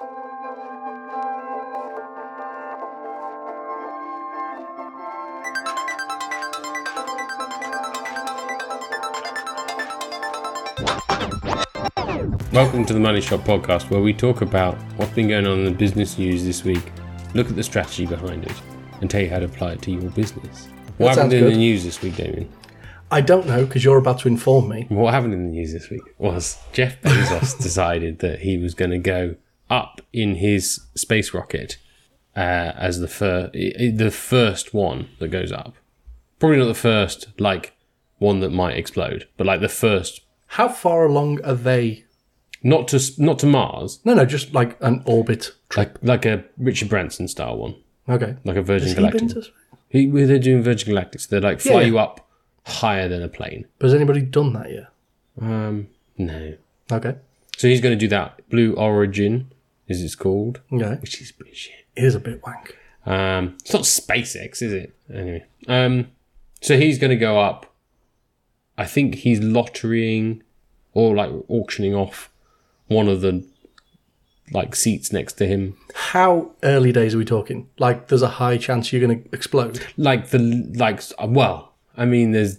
Welcome to the Money Shot podcast, where we talk about what's been going on in the business news this week, look at the strategy behind it, and tell you how to apply it to your business. What happened in good. the news this week, Damien? I don't know because you're about to inform me. What happened in the news this week was Jeff Bezos decided that he was going to go up in his space rocket uh, as the first, the first one that goes up. Probably not the first, like one that might explode, but like the first, How far along are they? not to not to Mars, No, no, just like an orbit. like like a Richard Branson style one, Okay. like a Virgin Has he Galactic. been to? He, well, they're doing Virgin Galactic, so they like fly Yeah. you up higher than a plane. But has anybody done that yet? Um, no. Okay. So he's going to do that. Blue Origin, is it's called, Okay. which is pretty shit. It is a bit wank. Um, it's not SpaceX, is it? Anyway, um, so he's going to go up. I think he's lotterying or like auctioning off one of the like seats next to him. How early days are we talking? Like, there's a high chance you're going to explode. Like the like. Well, I mean, there's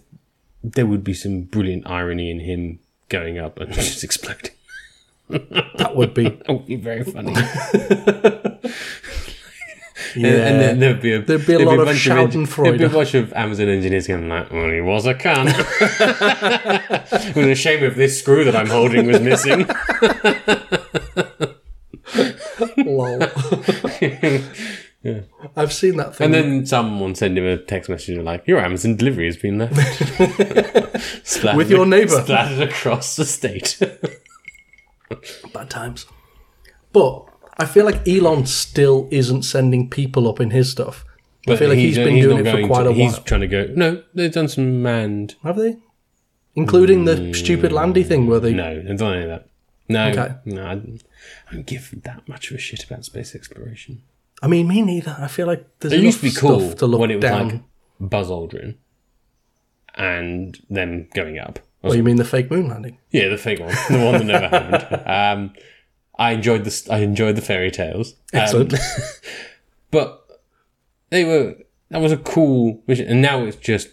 there would be some brilliant irony in him going up and just exploding. That would be. That would be very funny. Yeah. And, and then there'd be a, There'd be a lot of bunch Schadenfreude. There'd be a bunch of Amazon engineers going like, "Well, he was a cunt." it was a shame if this screw that I'm holding was missing. Lol. I've seen that thing. and then someone send him a text message like, "Your Amazon delivery has been left." Splattered- With your neighbour. splattered across the state. Bad times. But I feel like Elon still isn't sending people up in his stuff. I feel like he's been doing it for quite to- a while. He's trying to go. No, they've done some manned. Have they? Including the hmm. stupid Landy thing where they. No, they've done any of that. No, Okay. no, I, don't give that much of a shit about space exploration. I mean, me neither. I feel like there's It enough used to be cool stuff to look when it was down. like Buzz Aldrin and them going up. Oh, you mean the fake moon landing? Yeah, the fake one, the one that never happened. Um, I enjoyed the I enjoyed the fairy tales, Um, Excellent. but they were that was a cool mission, and now it's just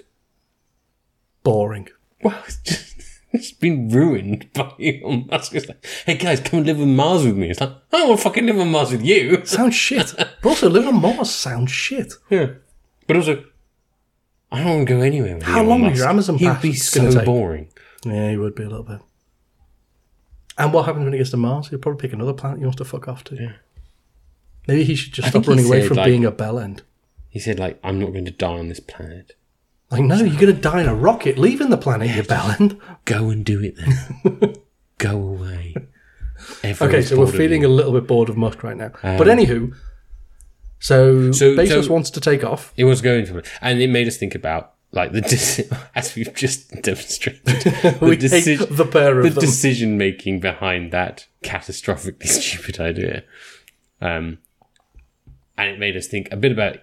Boring. well, it's just it's been ruined by Elon Musk. It's like, hey guys, come and live on Mars with me. It's like I don't want to fucking live on Mars with you. Sounds shit. but also, live on Mars sounds shit. Yeah, but also. I don't want to go anywhere. With How Elon long is Musk. your Amazon He'd pass be gonna so take? boring. Yeah, he would be a little bit. And what happens when he gets to Mars? He'll probably pick another planet he wants to fuck off to. Yeah. Maybe he should just I stop think he running away said, from like- being a bell end. He said, like, I'm not going to die on this planet. Like, no, you're going to die in a rocket leaving the planet, you bell end. Go and do it then. Go away. Okay, so we're bored of feeling you. a little bit bored of Musk right now. but um, anywho, so, So- Bezos so- wants to take off. It was going to, and it made us think about like the as we've just demonstrated the, deci- the pair of the decision making behind that catastrophically stupid idea. Um, and it made us think a bit about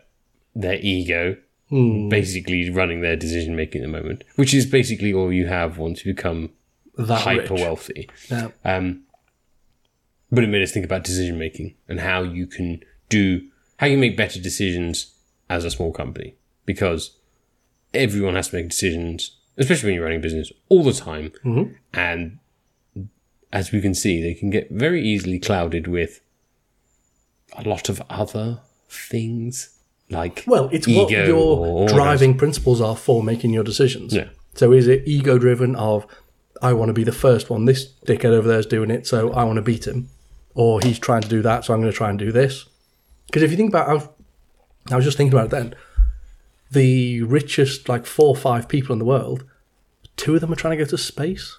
their ego, Hmm. basically running their decision making at the moment, which is basically all you have once you become that hyper rich. wealthy. Yeah. Um, but it made us think about decision making and how you can do how you make better decisions as a small company because everyone has to make decisions, especially when you're running a business all the time. Mm-hmm. And as we can see, they can get very easily clouded with a lot of other things like Well, it's what your driving principles are for making your decisions. Yeah. So is it ego driven of I want to be the first one, this dickhead over there is doing it, so I want to beat him, or he's trying to do that, so I'm going to try and do this. Because if you think about, I've, I was just thinking about it then. The richest, like four or five people in the world, two of them are trying to go to space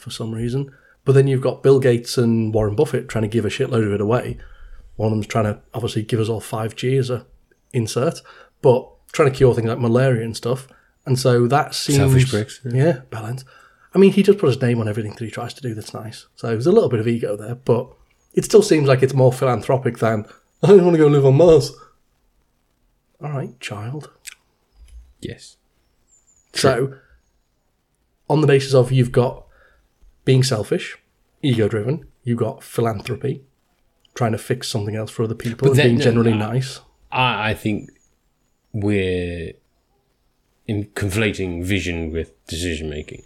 for some reason. But then you've got Bill Gates and Warren Buffett trying to give a shitload of it away. One of them's trying to obviously give us all 5G as a insert, but trying to cure things like malaria and stuff. And so that seems Selfish pricks, Yeah, balance. I mean, he does put his name on everything that he tries to do. That's nice. So there's a little bit of ego there, but it still seems like it's more philanthropic than I don't want to go live on Mars. All right, child. yes, So, on the basis of you've got being selfish, ego driven, you've got philanthropy, trying to fix something else for other people and then- being no, generally no. nice. I, I think we're in conflating vision with decision making.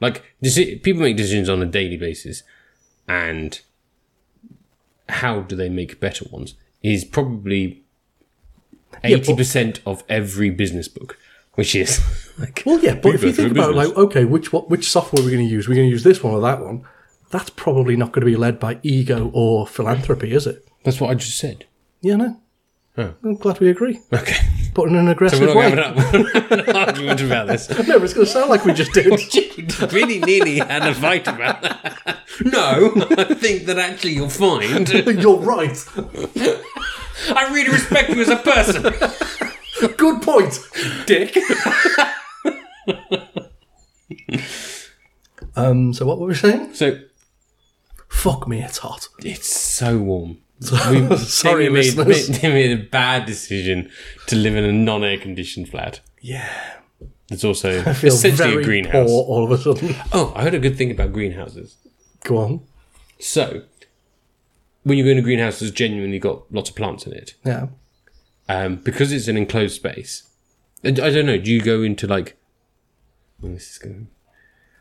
Like deci- people make decisions on a daily basis, and how do they make better ones is probably Yeah, eighty percent of every business book, which is like Well, yeah, but if you think about business. like, okay, which what which software are we going to use? We're going to use this one or that one. That's probably not going to be led by ego or philanthropy, is it? that's what I just said. Yeah, no. Oh. I'm glad we agree, Okay, but in an so aggressive we're not way. having an argument about this. No, but it's going to sound like we just did. really nearly had a fight about that. No, I think that actually you'll find. You're right. I really respect you as a person. Good point, Dick. um. So what were we saying? So Fuck me, it's hot. it's so warm. We, Sorry, Jamie made, listeners. they made a bad decision to live in a non-air conditioned flat. Yeah, It's also I feel essentially very a greenhouse. poor all of a sudden. Oh, I heard a good thing about greenhouses. Go on. So when you go in a greenhouse that's genuinely got lots of plants in it, Yeah. um, because it's an enclosed space. I don't know. Do you go into like? oh, this is going.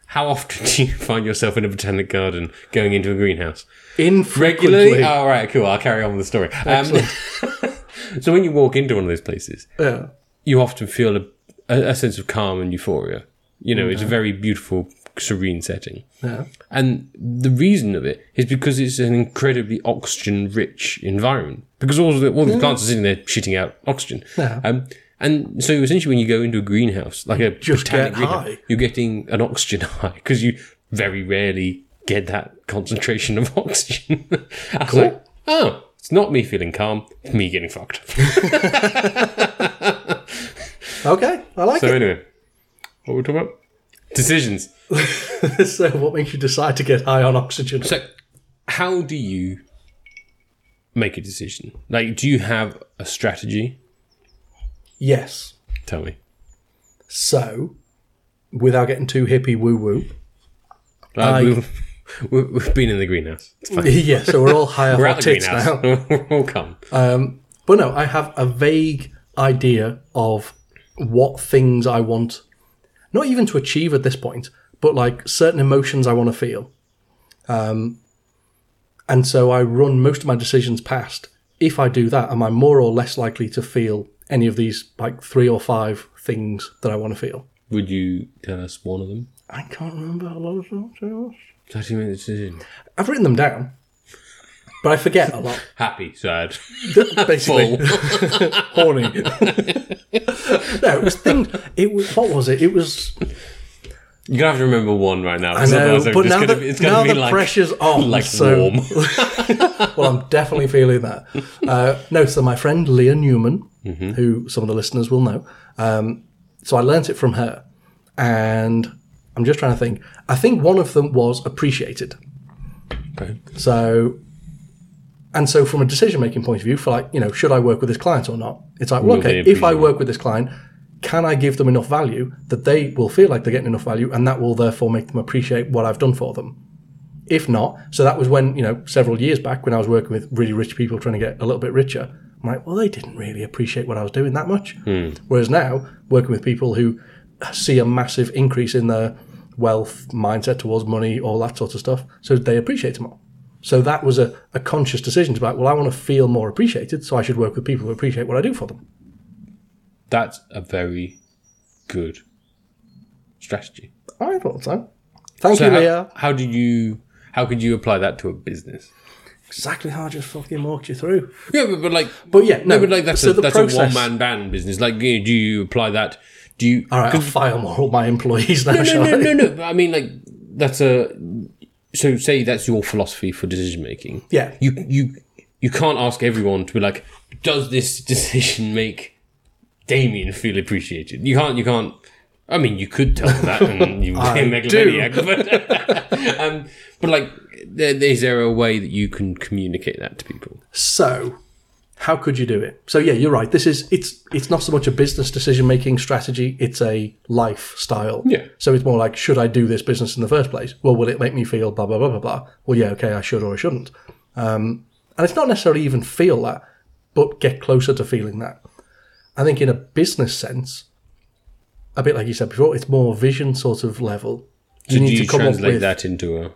How often do you find yourself in a botanic garden going into a greenhouse? Infrequently. Regularly? Oh, right, cool. I'll carry on with the story. Um, so when you walk into one of those places, Yeah. you often feel a, a, a sense of calm and euphoria. You know, it's a very beautiful, serene setting. Yeah. And the reason of it is because it's an incredibly oxygen-rich environment. Because all the, all the plants are sitting there shitting out oxygen. Um, and so essentially, when you go into a greenhouse, like a Just botanic get greenhouse, high. you're getting an oxygen high because you very rarely get that concentration of oxygen. I was like, oh, it's not me feeling calm; it's me getting fucked. Okay, I like it. so anyway, what were we talking about? Decisions. so, what makes you decide to get high on oxygen? So, how do you make a decision? Like, do you have a strategy? Yes. Tell me. So, without getting too hippie woo woo, Uh, we've, been in the greenhouse. It's fine. yeah. So we're all high off We're our tits now. We're all calm. Um, but no, I have a vague idea of what things I want, not even to achieve at this point, but like certain emotions I want to feel. Um, and so I run most of my decisions past. If I do that, am I more or less likely to feel any of these like three or five things that I want to feel? Would you tell us one of them? I can't remember a lot of them. How do you make the decision? I've written them down, but I forget a lot. Happy, sad, Basically, horny. no, it was things. It was what was it? It was. You're gonna have to remember one right now. I know, but now that be- it's now the like, pressure's on, like so warm. well, I'm definitely feeling that. Uh, no, so my friend Leah Newman, Mm-hmm. who some of the listeners will know, um, so I learnt it from her, and I'm just trying to think. I think one of them was appreciated. Okay. So, and so from a decision making point of view, for like, you know, should I work with this client or not? It's like, well, Will okay, if I work with this client, can I give them enough value that they will feel like they're getting enough value and that will therefore make them appreciate what I've done for them? If not, so that was when, you know, several years back when I was working with really rich people trying to get a little bit richer. I'm like, well, they didn't really appreciate what I was doing that much. Hmm. Whereas now, working with people who see a massive increase in their wealth, mindset towards money, all that sort of stuff, so they appreciate it more. So that was a, a conscious decision to be like, well, I want to feel more appreciated, so I should work with people who appreciate what I do for them. That's a very good strategy. I thought so. Thank So you, how, Leah. how did you? How could you apply that to a business? Exactly how I just fucking walked you through. Yeah, but, but like, But yeah, no, no, but like that's so a that's process- a one man band business. Like, you know, do you apply that? Do you? All right, I'll fire more all my employees now, shall no, I? no, no, no. I mean, like that's a. So say that's your philosophy for decision making. Yeah. You you you can't ask everyone to be like, does this decision make Damien feel appreciated? You can't. You can't. I mean, you could tell that, and you would I be a megalomaniac. But, um, but like, there, is there a way that you can communicate that to people? So, how could you do it? So yeah, you're right. This is it's it's not so much a business decision making strategy; it's a lifestyle. Yeah. So it's more like, should I do this business in the first place? Well, will it make me feel blah blah blah blah blah? Well, yeah, okay, I should or I shouldn't. Um, And it's not necessarily even feel that, but get closer to feeling that. I think in a business sense, a bit like you said before, it's more vision sort of level. So do you translate that into a?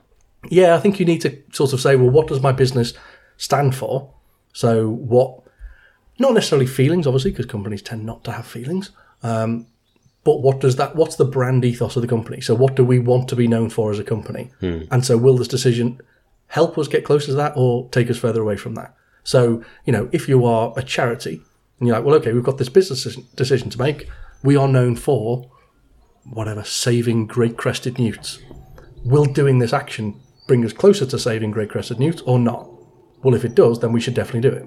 Yeah, I think you need to sort of say, well, what does my business stand for? So what? Not necessarily feelings, obviously, because companies tend not to have feelings. Um, but what does that? What's the brand ethos of the company? So what do we want to be known for as a company? Hmm. And so will this decision help us get closer to that, or take us further away from that? So you know, if you are a charity and you're like, well, okay, we've got this business decision to make. We are known for whatever saving great crested newts. Will doing this action bring us closer to saving great crested newts or not? Well, if it does, then we should definitely do it.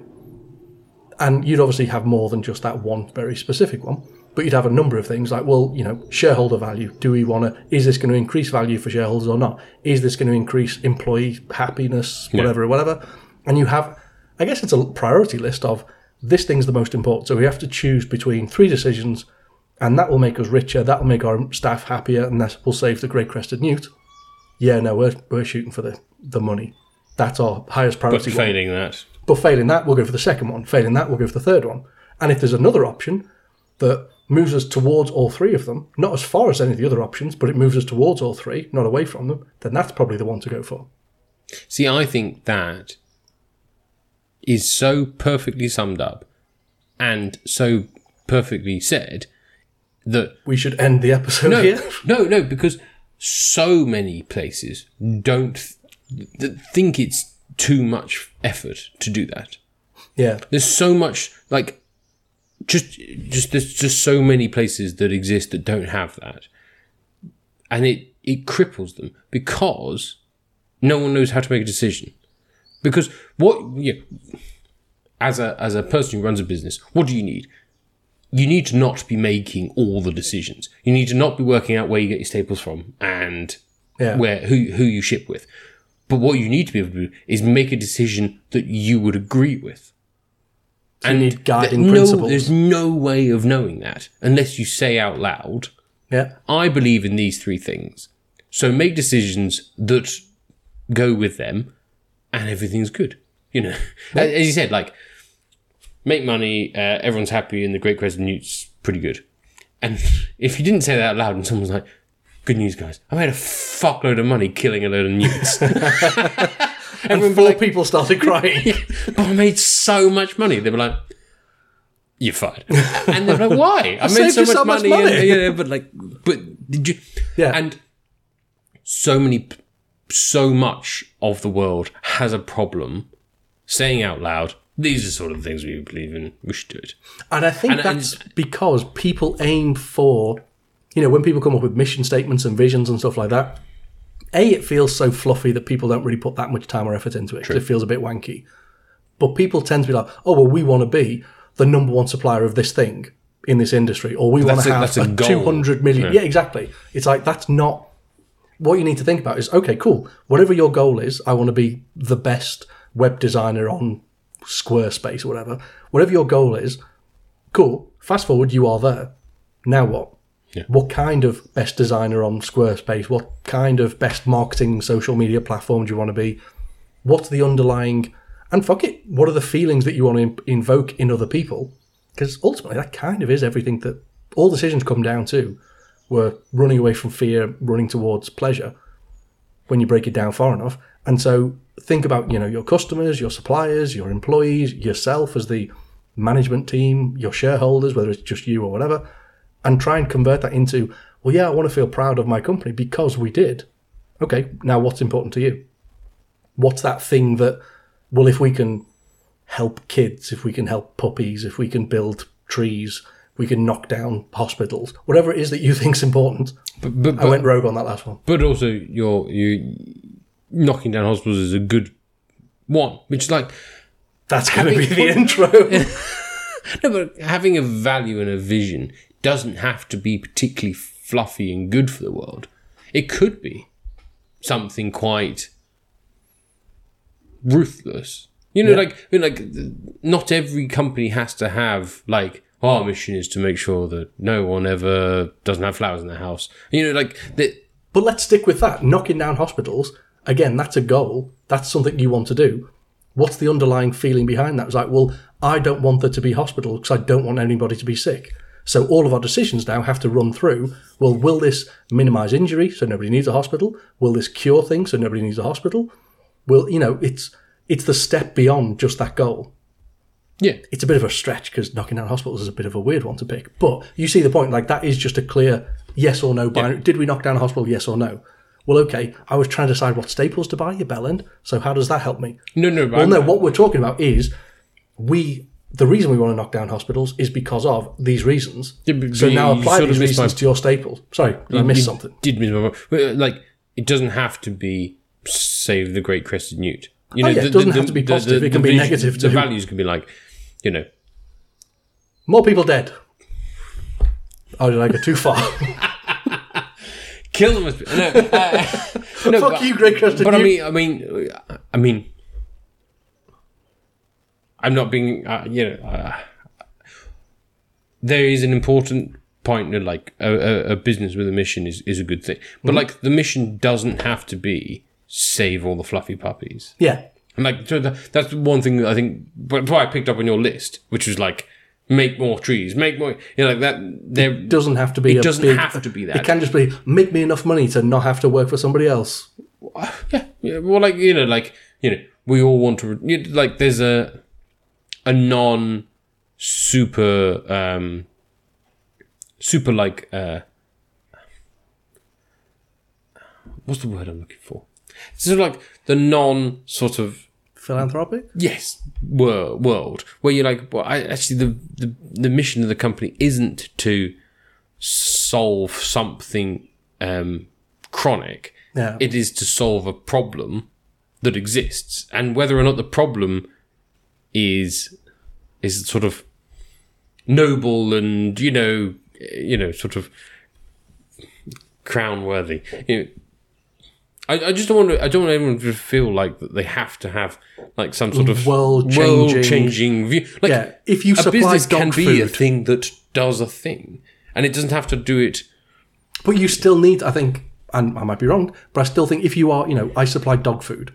And you'd obviously have more than just that one very specific one, but you'd have a number of things like, well, you know, shareholder value. Do we want to, is this going to increase value for shareholders or not? Is this going to increase employee happiness, whatever, yeah. whatever? And you have, I guess it's a priority list of this thing's the most important. So we have to choose between three decisions, and that will make us richer, that will make our staff happier, and that will save the great crested newt. Yeah, no, we're, we're shooting for the, the money. That's our highest priority. But failing one. that. But failing that, we'll go for the second one. Failing that, we'll go for the third one. And if there's another option that moves us towards all three of them, not as far as any of the other options, but it moves us towards all three, not away from them, then that's probably the one to go for. See, I think that is so perfectly summed up and so perfectly said that we should end the episode no, here. no, no, because so many places don't th- think it's too much effort to do that. Yeah, there's so much like just just there's just so many places that exist that don't have that, and it it cripples them because no one knows how to make a decision. Because what you know, as a as a person who runs a business, what do you need? You need to not be making all the decisions. You need to not be working out where you get your staples from and yeah. where who who you ship with. But what you need to be able to do is make a decision that you would agree with. So and need guiding no, principles. There's no way of knowing that unless you say out loud, "Yeah, I believe in these three things." So make decisions that go with them, and everything's good. You know, as you said, like make money, uh, everyone's happy, and the Great Crested Newt's pretty good. And if you didn't say that out loud, and someone's like, "Good news, guys! I made a fuckload of money killing a load of newts." and four like, people started crying. but I made so much money. They were like, "You're fired," and they're like, "Why? I, I made so much so money." Much money. And, yeah, but like, but did you? Yeah. And so many, so much of the world has a problem saying out loud, these are sort of things we believe in. We should do it. And I think and, that's and, because people aim for, you know, when people come up with mission statements and visions and stuff like that, A, it feels so fluffy that people don't really put that much time or effort into it. It feels a bit wanky. But people tend to be like, oh, well, we want to be the number one supplier of this thing in this industry, or we want to have a, a 200 million. Yeah. yeah, exactly. It's like, that's not what you need to think about is okay, cool. Whatever your goal is, I want to be the best web designer on Squarespace or whatever, whatever your goal is, cool. Fast forward, you are there. Now what? Yeah. What kind of best designer on Squarespace? What kind of best marketing social media platform do you want to be? What's the underlying, and fuck it, what are the feelings that you want to invoke in other people? Because ultimately, that kind of is everything that all decisions come down to. We're running away from fear, running towards pleasure when you break it down far enough. And so think about, you know, your customers, your suppliers, your employees, yourself as the management team, your shareholders, whether it's just you or whatever, and try and convert that into, well, yeah, I want to feel proud of my company because we did. Okay, now what's important to you? What's that thing that, well, if we can help kids, if we can help puppies, if we can build trees, we can knock down hospitals, whatever it is that you think's important. But, but, but I went rogue on that last one. But also, you're you knocking down hospitals is a good one, which is like that's going to be the intro. no, but having a value and a vision doesn't have to be particularly fluffy and good for the world. It could be something quite ruthless. You know, yeah. like I mean, like not every company has to have like our mission is to make sure that no one ever doesn't have flowers in their house. You know, like that. But let's stick with that. Knocking down hospitals again, that's a goal. That's something you want to do. What's the underlying feeling behind that? It's like, well, I don't want there to be hospital because I don't want anybody to be sick. So all of our decisions now have to run through, well, will this minimize injury so nobody needs a hospital? Will this cure things so nobody needs a hospital? Will, you know, it's it's the step beyond just that goal. Yeah. It's a bit of a stretch because knocking down hospitals is a bit of a weird one to pick. But you see the point, like that is just a clear yes or no binary. Did we knock down a hospital, yes or no? Well, okay, I was trying to decide what staples to buy, you bellend. So how does that help me? No, no, Well, I'm- no, what we're talking about is we. The reason we want to knock down hospitals is because of these reasons. Yeah, so now apply these missed my- reasons to your staples. Sorry, did I miss you something? Did miss my but, uh, Like it doesn't have to be save the great crested newt. You Oh, yeah, it doesn't have to be positive, it can be negative The too. values can be like, you know, More people dead. Oh, did I go too far? kill them. As, no, uh, no, Fuck but, you, Crested But I mean, I mean, I mean, I'm not being, uh, you know, uh, there is an important point that like a, a, a business with a mission is, is a good thing, but Mm-hmm. like the mission doesn't have to be save all the fluffy puppies. yeah. And like so that, that's one thing that I think but I picked up on your list, which was like make more trees, make more you know like that there Doesn't have to be. It doesn't big- have to be that. It can just be make me enough money to not have to work for somebody else. yeah, yeah well like you know like you know we all want to like there's a a non super um super like uh what's the word I'm looking for? Sort of like the non sort of Philanthropic. yes. Wor- world. Where you're like well I, actually the, the the mission of the company isn't to solve something um chronic. Yeah. it is to solve a problem that exists. And whether or not the problem is is sort of noble and you know you know sort of crown worthy. You know, I, I just don't want to, I don't want everyone to feel like that they have to have like some sort of World-changing- view. Like Yeah, if you a supply business can be a thing that does a thing, and it doesn't have to do it. But you still need, I think, and I might be wrong, but I still think if you are, you know, I supply dog food.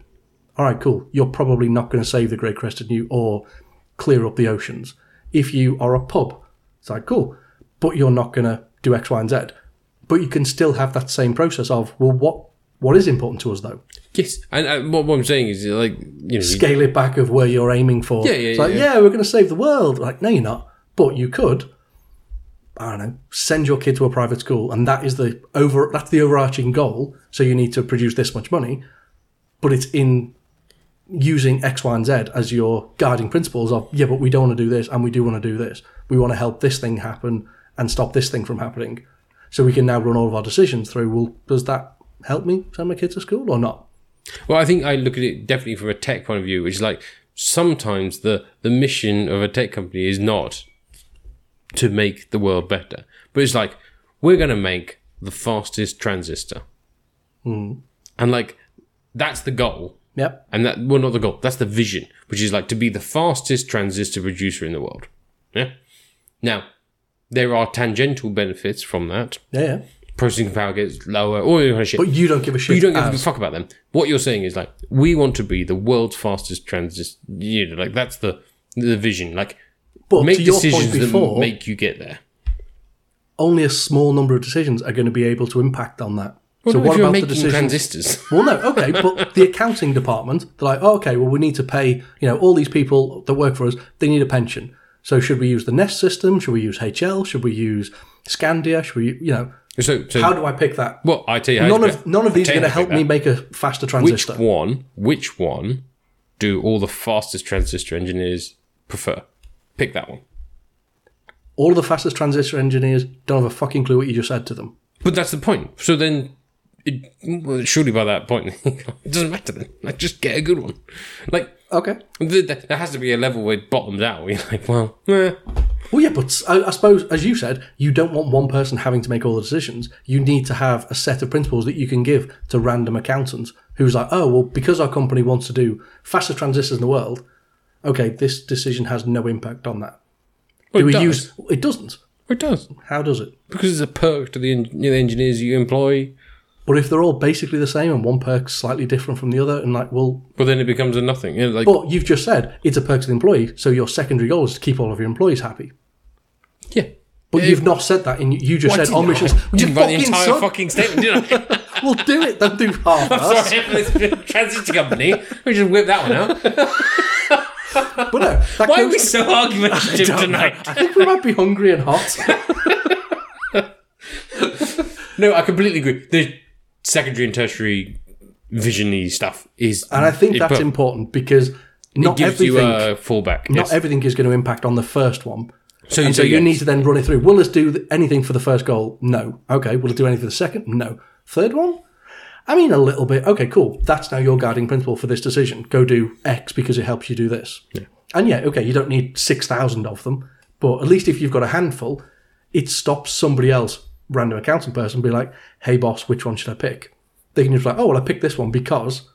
All right, cool. You're probably not going to save the great crested newt or clear up the oceans. If you are a pub, it's like cool, but you're not going to do X, Y, and Z. But you can still have that same process of well, what what is important to us though? Yes, and what, what I'm saying is like you know, Scale it back of where you're aiming for. Yeah, yeah, It's like yeah. yeah, we're going to save the world. Like no, you're not. But you could. I don't know. Send your kid to a private school, and that is the over. That's the overarching goal. So you need to produce this much money, but it's in using X, Y, and Z as your guiding principles of yeah, but we don't want to do this, and we do want to do this. We want to help this thing happen and stop this thing from happening. So we can now run all of our decisions through. Well, does that help me send my kids to school or not? Well, I think I look at it definitely from a tech point of view, which is like sometimes the the mission of a tech company is not to make the world better, but it's like we're going to make the fastest transistor, hmm. and like that's the goal. Yep. And that well, not the goal. That's the vision, which is like to be the fastest transistor producer in the world. Yeah. Now, there are tangential benefits from that. Yeah. Processing power gets lower, all that kind of shit. But you don't give a shit. But you don't give a as- fuck about them. What you're saying is like we want to be the world's fastest transistor. You know, like that's the the vision. Like But make to your decisions point before, that make you get there. only a small number of decisions are going to be able to impact on that. Well, so what you're about the making decisions? transistors? Well, no, okay, but the accounting department, they're like, oh, okay, well, we need to pay, you know, all these people that work for us, they need a pension. So should we use the Nest system? Should we use HL? Should we use Skandia? Should we, you know, So, so how do I pick that? well, I tell you, None of none of these are going to help me make a faster transistor. Which one? Which one do all the fastest transistor engineers prefer? Pick that one. All of the fastest transistor engineers don't have a fucking clue what you just said to them. But that's the point. So then, it, well, surely by that point, it doesn't matter then. Like, just get a good one. Like, Okay. th- th- there has to be a level where it bottoms out. You're like, well, eh. Well, yeah, but I, I suppose, as you said, you don't want one person having to make all the decisions. You need to have a set of principles that you can give to random accountants who's like, oh, well, because our company wants to do fastest transistors in the world, okay, this decision has no impact on that. Well, Do we it does. use? It doesn't. It does How does it? because it's a perk to the, en- the engineers you employ. But if they're all basically the same and one perk's slightly different from the other, and like, well, But then it becomes a nothing. You know, like, but you've just said it's a perk to the employee, so your secondary goal is to keep all of your employees happy. Yeah. But you've not said that, and you just said I? missions. I You didn't the entire son. fucking statement, did I? Well, do it. Don't do half. Sorry, transition company. We just whip that one out. But no, Why are we so argumentative tonight? I think we might be hungry and hot. No, I completely agree. The secondary and tertiary visiony stuff is, And I think that's important because not everything, you a fallback. not yes. everything is going to impact on the first one. So And so you need to then run it through. Will this do anything for the first goal? No. Okay. Will it do anything for the second? No. Third one? I mean, a little bit. Okay, cool. That's now your guiding principle for this decision. Go do X because it helps you do this. And yeah, okay, you don't need 6,000 of them, but at least if you've got a handful, it stops somebody else, random accounting person, be like, hey, boss, which one should I pick? They can just be like, oh, well, I picked this one because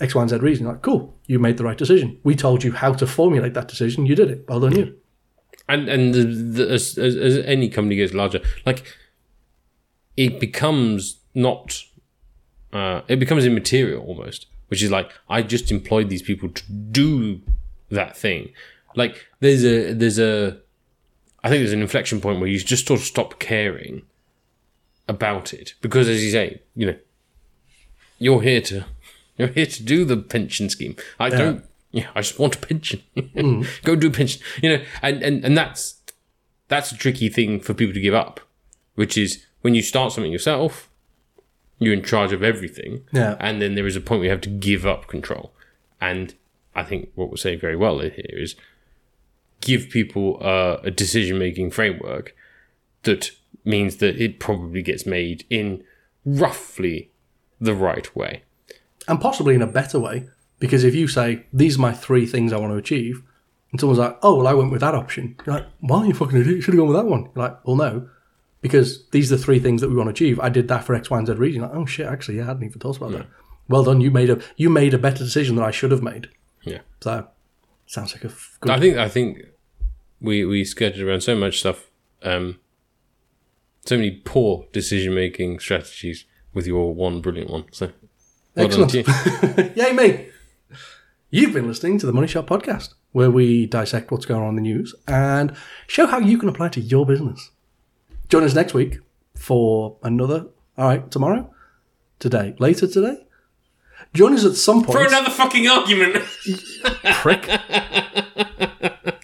X, Y, and Z reason. Like, cool, you made the right decision. We told you how to formulate that decision. You did it. Well done, you. And and the, the, as, as, as any company gets larger, like it becomes not, uh, it becomes immaterial almost. Which is like I just employed these people to do that thing. Like there's a there's a, I think there's an inflection point where you just sort of stop caring about it because, as you say, you know, you're here to you're here to do the pension scheme. I don't. Yeah, I just want a pension. Go do a pension. You know, and, and and that's that's a tricky thing for people to give up, which is when you start something yourself, you're in charge of everything. Yeah. And then there is a point where you have to give up control. And I think what we're saying very well here is give people uh, a decision making framework that means that it probably gets made in roughly the right way. and possibly in a better way. Because if you say, these are my three things I want to achieve, and someone's like, oh, well, I went with that option. You're like, why are you fucking idiot? You should have gone with that one. You're like, well, no, because these are the three things that we want to achieve. I did that for X, Y, and Z reason. Like, oh, shit, actually, yeah, I hadn't even thought about that. Well done. You made a you made a better decision than I should have made. Yeah. So, sounds like a f- good. I think I think we we skirted around so much stuff, um, so many poor decision making strategies with your one brilliant one. So well done Excellent. Yay, me. You've been listening to the Money Shot Podcast, where we dissect what's going on in the news and show how you can apply to your business. Join us next week for another. All right, tomorrow? Today? Later today? Join us at some point. For another fucking argument. prick.